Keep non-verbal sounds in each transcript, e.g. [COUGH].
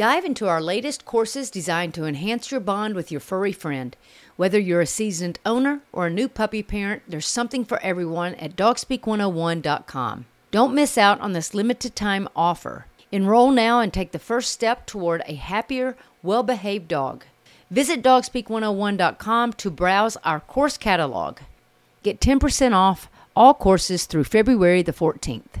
Dive into our latest courses designed to enhance your bond with your furry friend. Whether you're a seasoned owner or a new puppy parent, there's something for everyone at dogspeak101.com. Don't miss out on this limited time offer. Enroll now and take the first step toward a happier, well behaved dog. Visit dogspeak101.com to browse our course catalog. Get 10% off all courses through February the 14th.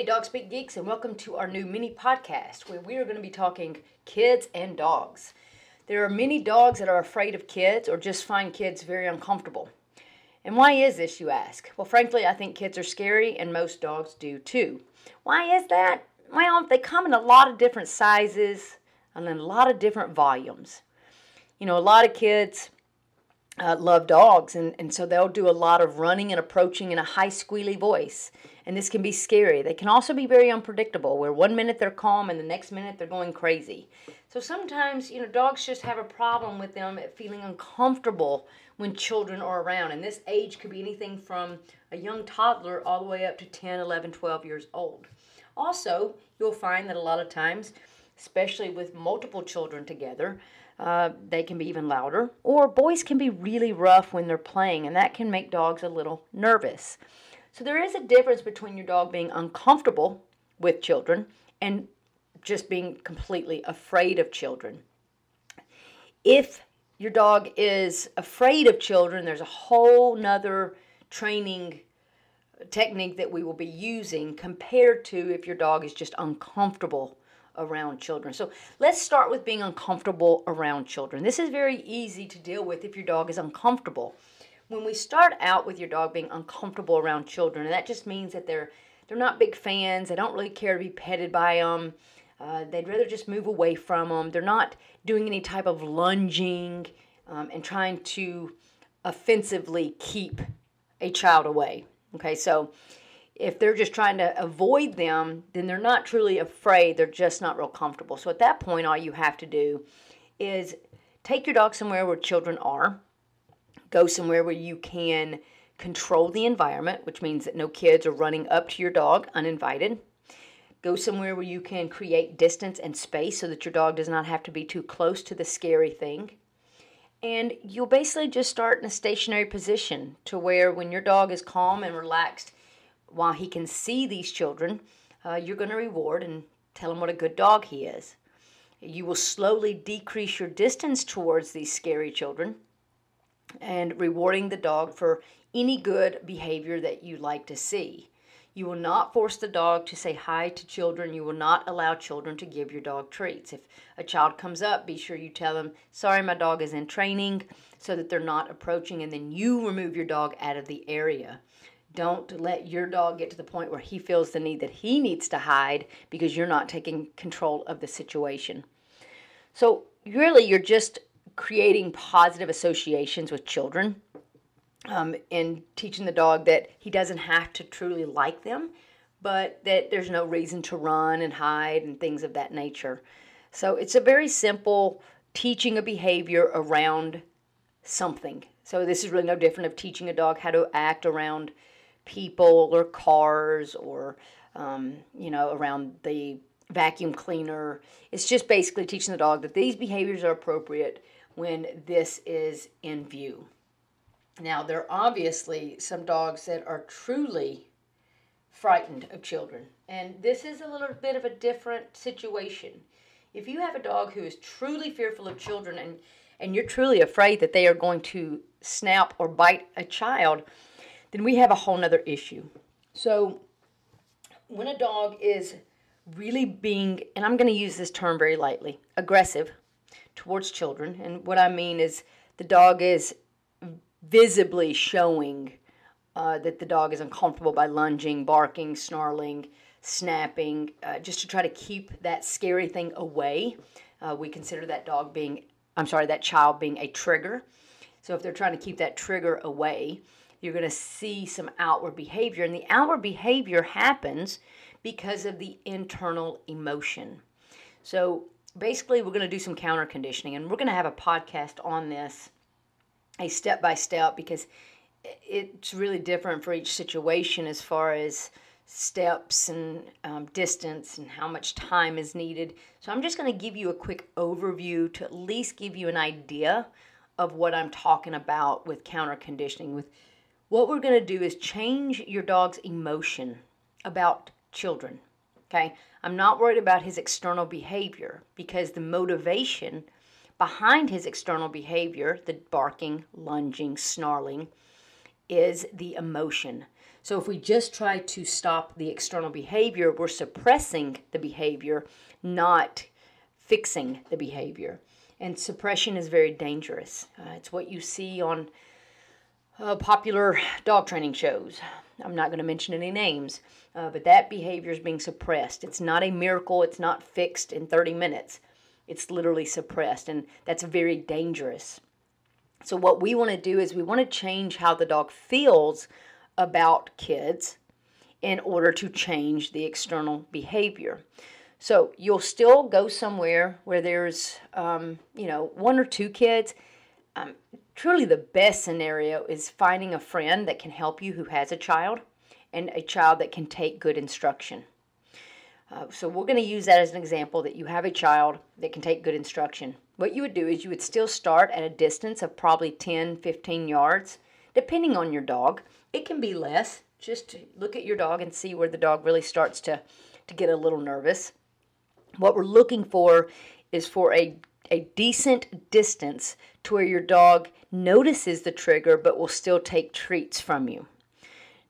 Hey, Dog Speak Geeks, and welcome to our new mini podcast where we are going to be talking kids and dogs. There are many dogs that are afraid of kids or just find kids very uncomfortable. And why is this, you ask? Well, frankly, I think kids are scary, and most dogs do too. Why is that? Well, they come in a lot of different sizes and in a lot of different volumes. You know, a lot of kids uh, love dogs, and, and so they'll do a lot of running and approaching in a high, squealy voice and this can be scary. They can also be very unpredictable, where one minute they're calm and the next minute they're going crazy. So sometimes, you know, dogs just have a problem with them feeling uncomfortable when children are around. And this age could be anything from a young toddler all the way up to 10, 11, 12 years old. Also, you'll find that a lot of times, especially with multiple children together, uh, they can be even louder, or boys can be really rough when they're playing, and that can make dogs a little nervous. So there is a difference between your dog being uncomfortable with children and just being completely afraid of children. If your dog is afraid of children, there's a whole nother training uh, technique that we will be using compared to if your dog is just uncomfortable around children. So let's start with being uncomfortable around children. This is very easy to deal with if your dog is uncomfortable when we start out with your dog being uncomfortable around children, and that just means that they're they're not big fans. They don't really care to be petted by them. Uh, they'd rather just move away from them. They're not doing any type of lunging um, and trying to offensively keep a child away. Okay, so if they're just trying to avoid them, then they're not truly afraid. They're just not real comfortable. So at that point, all you have to do is take your dog somewhere where children are Go somewhere where you can control the environment, which means that no kids are running up to your dog uninvited. Go somewhere where you can create distance and space so that your dog does not have to be too close to the scary thing. And you'll basically just start in a stationary position to where when your dog is calm and relaxed while he can see these children, uh, you're going to reward and tell him what a good dog he is. You will slowly decrease your distance towards these scary children and rewarding the dog for any good behavior that you like to see. You will not force the dog to say hi to children. You will not allow children to give your dog treats. If a child comes up, be sure you tell them, Sorry, my dog is in training, so that they're not approaching, and then you remove your dog out of the area. Don't let your dog get to the point where he feels the need that he needs to hide because you're not taking control of the situation. So, really, you're just creating positive associations with children um, and teaching the dog that he doesn't have to truly like them, but that there's no reason to run and hide and things of that nature. So it's a very simple teaching a behavior around something. So this is really no different of teaching a dog how to act around people or cars or um, you know around the vacuum cleaner. It's just basically teaching the dog that these behaviors are appropriate when this is in view. Now, there are obviously some dogs that are truly frightened of children, and this is a little bit of a different situation. If you have a dog who is truly fearful of children and, and you're truly afraid that they are going to snap or bite a child, then we have a whole nother issue. So, when a dog is really being, and I'm going to use this term very lightly, aggressive, towards children. And what I mean is the dog is visibly showing uh, that the dog is uncomfortable by lunging, barking, snarling, snapping, uh, just to try to keep that scary thing away. Uh, we consider that dog being, I'm sorry, that child being a trigger. So if they're trying to keep that trigger away, you're going to see some outward behavior. And the outward behavior happens because of the internal emotion. So basically, we're going to do some counter conditioning, and we're going to have a podcast on this, a step by step, because it's really different for each situation as far as steps and um, distance and how much time is needed. So I'm just going to give you a quick overview to at least give you an idea of what I'm talking about with counter conditioning. With what we're going to do is change your dog's emotion about children. Okay? I'm not worried about his external behavior because the motivation behind his external behavior, the barking, lunging, snarling, is the emotion. So if we just try to stop the external behavior, we're suppressing the behavior, not fixing the behavior. And suppression is very dangerous. Uh, it's what you see on uh, popular dog training shows. I'm not going to mention any names, uh, but that behavior is being suppressed. It's not a miracle, it's not fixed in 30 minutes. It's literally suppressed, and that's very dangerous. So, what we want to do is we want to change how the dog feels about kids in order to change the external behavior. So, you'll still go somewhere where there's, um, you know, one or two kids. Um, truly, the best scenario is finding a friend that can help you who has a child and a child that can take good instruction. Uh, so we're going to use that as an example that you have a child that can take good instruction. What you would do is you would still start at a distance of probably 10, 15 yards, depending on your dog. It can be less. Just look at your dog and see where the dog really starts to, to get a little nervous. What we're looking for is for a, a decent distance to where your dog notices the trigger but will still take treats from you.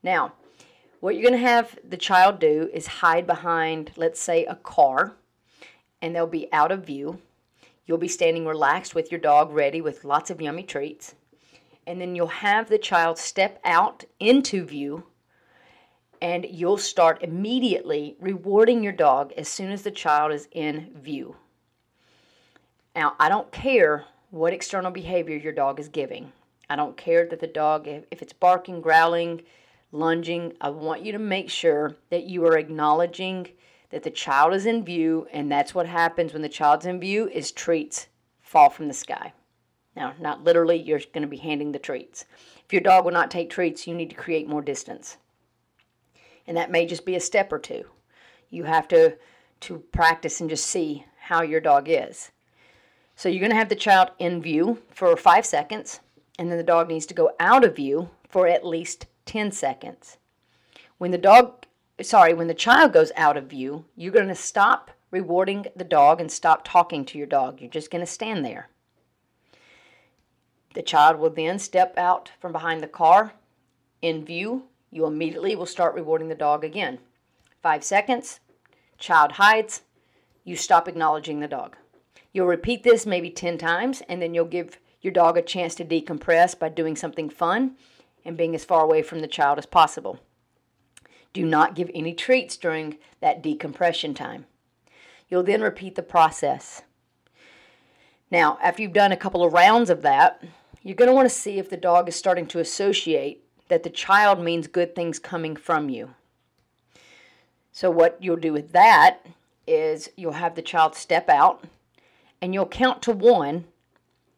Now, what you're going to have the child do is hide behind, let's say, a car, and they'll be out of view. You'll be standing relaxed with your dog ready with lots of yummy treats. And then you'll have the child step out into view and you'll start immediately rewarding your dog as soon as the child is in view. Now, I don't care what external behavior your dog is giving. I don't care that the dog, if it's barking, growling, lunging, I want you to make sure that you are acknowledging that the child is in view and that's what happens when the child's in view is treats fall from the sky. Now, not literally, you're going to be handing the treats. If your dog will not take treats, you need to create more distance. And that may just be a step or two. You have to to practice and just see how your dog is. So you're going to have the child in view for 5 seconds and then the dog needs to go out of view for at least 10 seconds. When the dog, sorry, when the child goes out of view, you're going to stop rewarding the dog and stop talking to your dog. You're just going to stand there. The child will then step out from behind the car in view. You immediately will start rewarding the dog again. Five seconds, child hides, you stop acknowledging the dog. You'll repeat this maybe 10 times, and then you'll give your dog a chance to decompress by doing something fun and being as far away from the child as possible. Do not give any treats during that decompression time. You'll then repeat the process. Now, after you've done a couple of rounds of that, you're going to want to see if the dog is starting to associate that the child means good things coming from you. So, what you'll do with that is you'll have the child step out and you'll count to one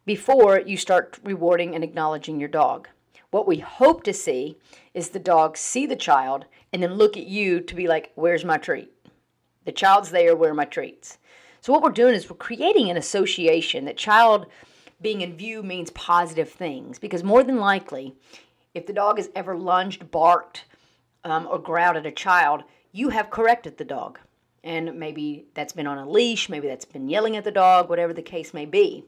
before you start rewarding and acknowledging your dog. What we hope to see is the dog see the child and then look at you to be like, Where's my treat? The child's there, where are my treats? So, what we're doing is we're creating an association that child being in view means positive things because more than likely, if the dog has ever lunged, barked, um, or growled at a child, you have corrected the dog. And maybe that's been on a leash, maybe that's been yelling at the dog, whatever the case may be.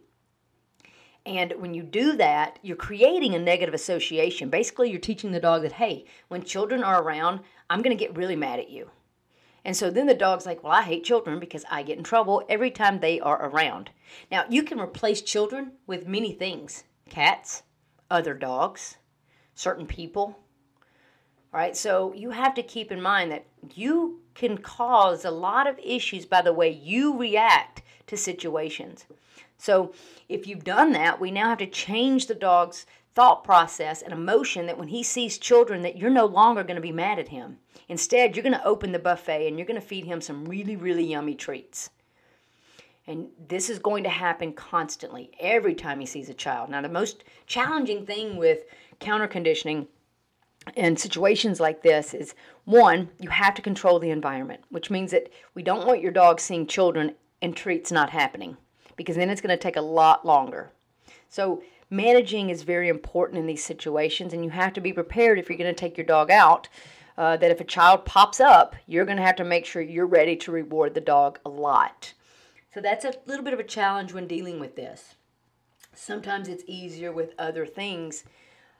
And when you do that, you're creating a negative association. Basically, you're teaching the dog that, hey, when children are around, I'm going to get really mad at you. And so then the dog's like, well, I hate children because I get in trouble every time they are around. Now, you can replace children with many things cats, other dogs, certain people. All right, so you have to keep in mind that you can cause a lot of issues by the way you react to situations. So, if you've done that, we now have to change the dog's thought process and emotion that when he sees children that you're no longer going to be mad at him. Instead, you're going to open the buffet and you're going to feed him some really really yummy treats. And this is going to happen constantly every time he sees a child. Now, the most challenging thing with counter conditioning in situations like this is one, you have to control the environment, which means that we don't want your dog seeing children and treats not happening because then it's going to take a lot longer. So, managing is very important in these situations, and you have to be prepared if you're going to take your dog out. Uh, that if a child pops up, you're going to have to make sure you're ready to reward the dog a lot. So, that's a little bit of a challenge when dealing with this. Sometimes it's easier with other things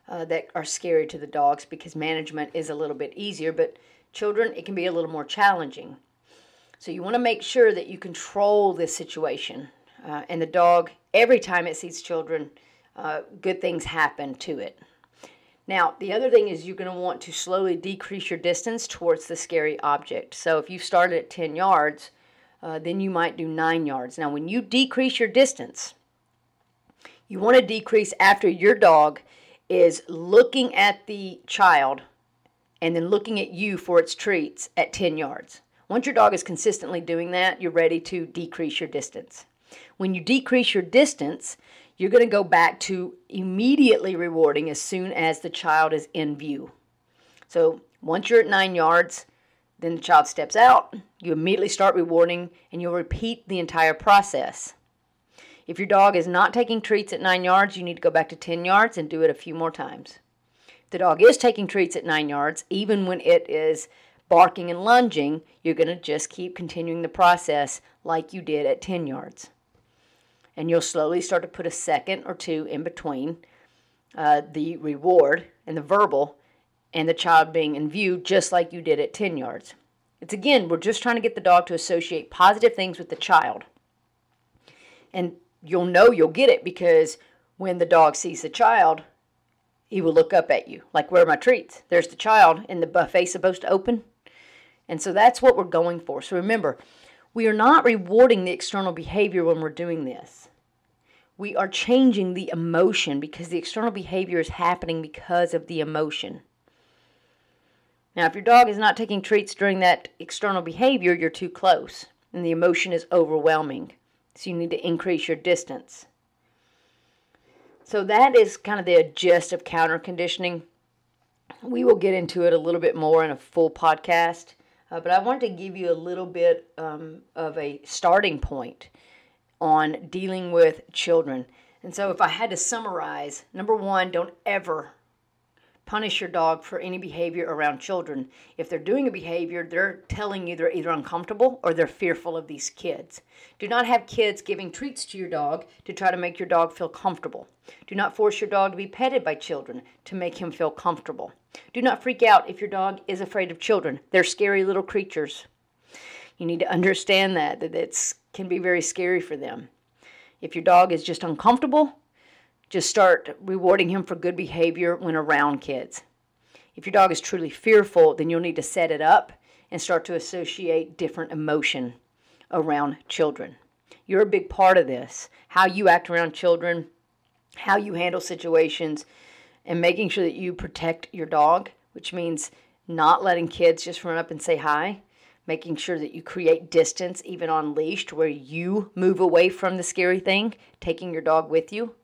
uh, that are scary to the dogs because management is a little bit easier, but children, it can be a little more challenging. So you want to make sure that you control this situation. Uh, and the dog, every time it sees children, uh, good things happen to it. Now, the other thing is you're going to want to slowly decrease your distance towards the scary object. So if you started at 10 yards, uh, then you might do 9 yards. Now, when you decrease your distance, you want to decrease after your dog is looking at the child and then looking at you for its treats at 10 yards. Once your dog is consistently doing that, you're ready to decrease your distance. When you decrease your distance, you're going to go back to immediately rewarding as soon as the child is in view. So once you're at nine yards, then the child steps out, you immediately start rewarding, and you'll repeat the entire process. If your dog is not taking treats at nine yards, you need to go back to 10 yards and do it a few more times. If the dog is taking treats at nine yards, even when it is barking and lunging, you're going to just keep continuing the process like you did at 10 yards. And you'll slowly start to put a second or two in between uh, the reward and the verbal and the child being in view, just like you did at 10 yards. It's again, we're just trying to get the dog to associate positive things with the child. And you'll know you'll get it because when the dog sees the child, he will look up at you like, Where are my treats? There's the child, and the buffet supposed to open. And so that's what we're going for. So remember, we are not rewarding the external behavior when we're doing this. We are changing the emotion because the external behavior is happening because of the emotion. Now, if your dog is not taking treats during that external behavior, you're too close and the emotion is overwhelming. So you need to increase your distance. So that is kind of the gist of counter conditioning. We will get into it a little bit more in a full podcast, uh, but I wanted to give you a little bit um, of a starting point on dealing with children. And so, if I had to summarize, number one, don't ever punish your dog for any behavior around children. If they're doing a behavior, they're telling you they're either uncomfortable or they're fearful of these kids. Do not have kids giving treats to your dog to try to make your dog feel comfortable. Do not force your dog to be petted by children to make him feel comfortable. Do not freak out if your dog is afraid of children. They're scary little creatures. You need to understand that that it can be very scary for them. If your dog is just uncomfortable, just start rewarding him for good behavior when around kids. If your dog is truly fearful, then you'll need to set it up and start to associate different emotion around children. You're a big part of this. How you act around children, how you handle situations, and making sure that you protect your dog, which means not letting kids just run up and say hi, making sure that you create distance even on leash where you move away from the scary thing, taking your dog with you.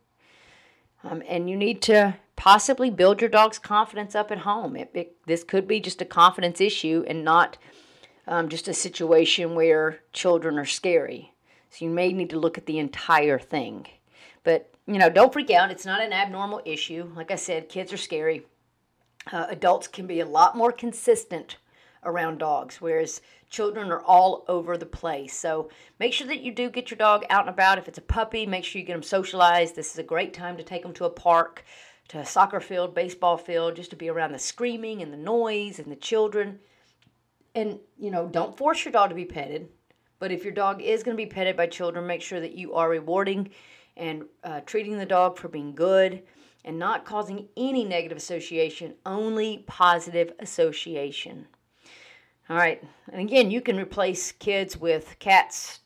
Um, and you need to possibly build your dog's confidence up at home. It, it, this could be just a confidence issue and not um, just a situation where children are scary. So you may need to look at the entire thing. But, you know, don't freak out. It's not an abnormal issue. Like I said, kids are scary. Uh, adults can be a lot more consistent around dogs, whereas children are all over the place. So make sure that you do get your dog out and about. If it's a puppy, make sure you get them socialized. This is a great time to take them to a park, to a soccer field, baseball field, just to be around the screaming and the noise and the children. And, you know, don't force your dog to be petted. But if your dog is going to be petted by children, make sure that you are rewarding and uh, treating the dog for being good and not causing any negative association, only positive association. All right, and again, you can replace kids with cats,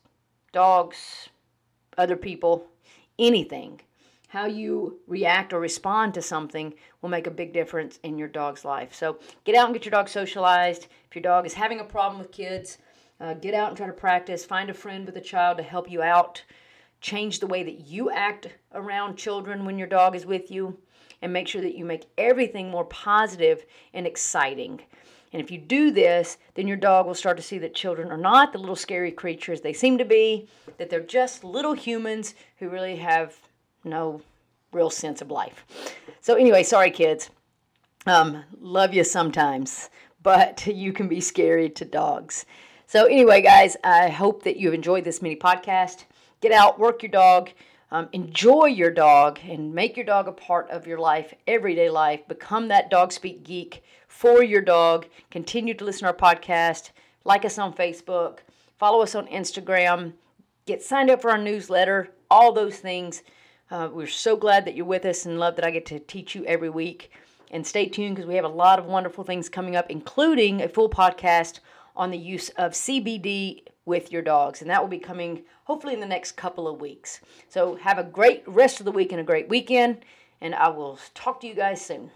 dogs, other people, anything. How you react or respond to something will make a big difference in your dog's life. So get out and get your dog socialized. If your dog is having a problem with kids, uh, get out and try to practice. Find a friend with a child to help you out. Change the way that you act around children when your dog is with you. And make sure that you make everything more positive and exciting. And if you do this, then your dog will start to see that children are not the little scary creatures they seem to be, that they're just little humans who really have no real sense of life. So, anyway, sorry, kids. Um, love you sometimes, but [LAUGHS] you can be scary to dogs. So, anyway, guys, I hope that you've enjoyed this mini podcast. Get out, work your dog, um, enjoy your dog, and make your dog a part of your life, everyday life. Become that dog speak geek for your dog. Continue to listen to our podcast. Like us on Facebook. Follow us on Instagram. Get signed up for our newsletter. All those things. Uh, we're so glad that you're with us and love that I get to teach you every week. And stay tuned because we have a lot of wonderful things coming up, including a full podcast on the use of CBD with your dogs. And that will be coming hopefully in the next couple of weeks. So have a great rest of the week and a great weekend. And I will talk to you guys soon.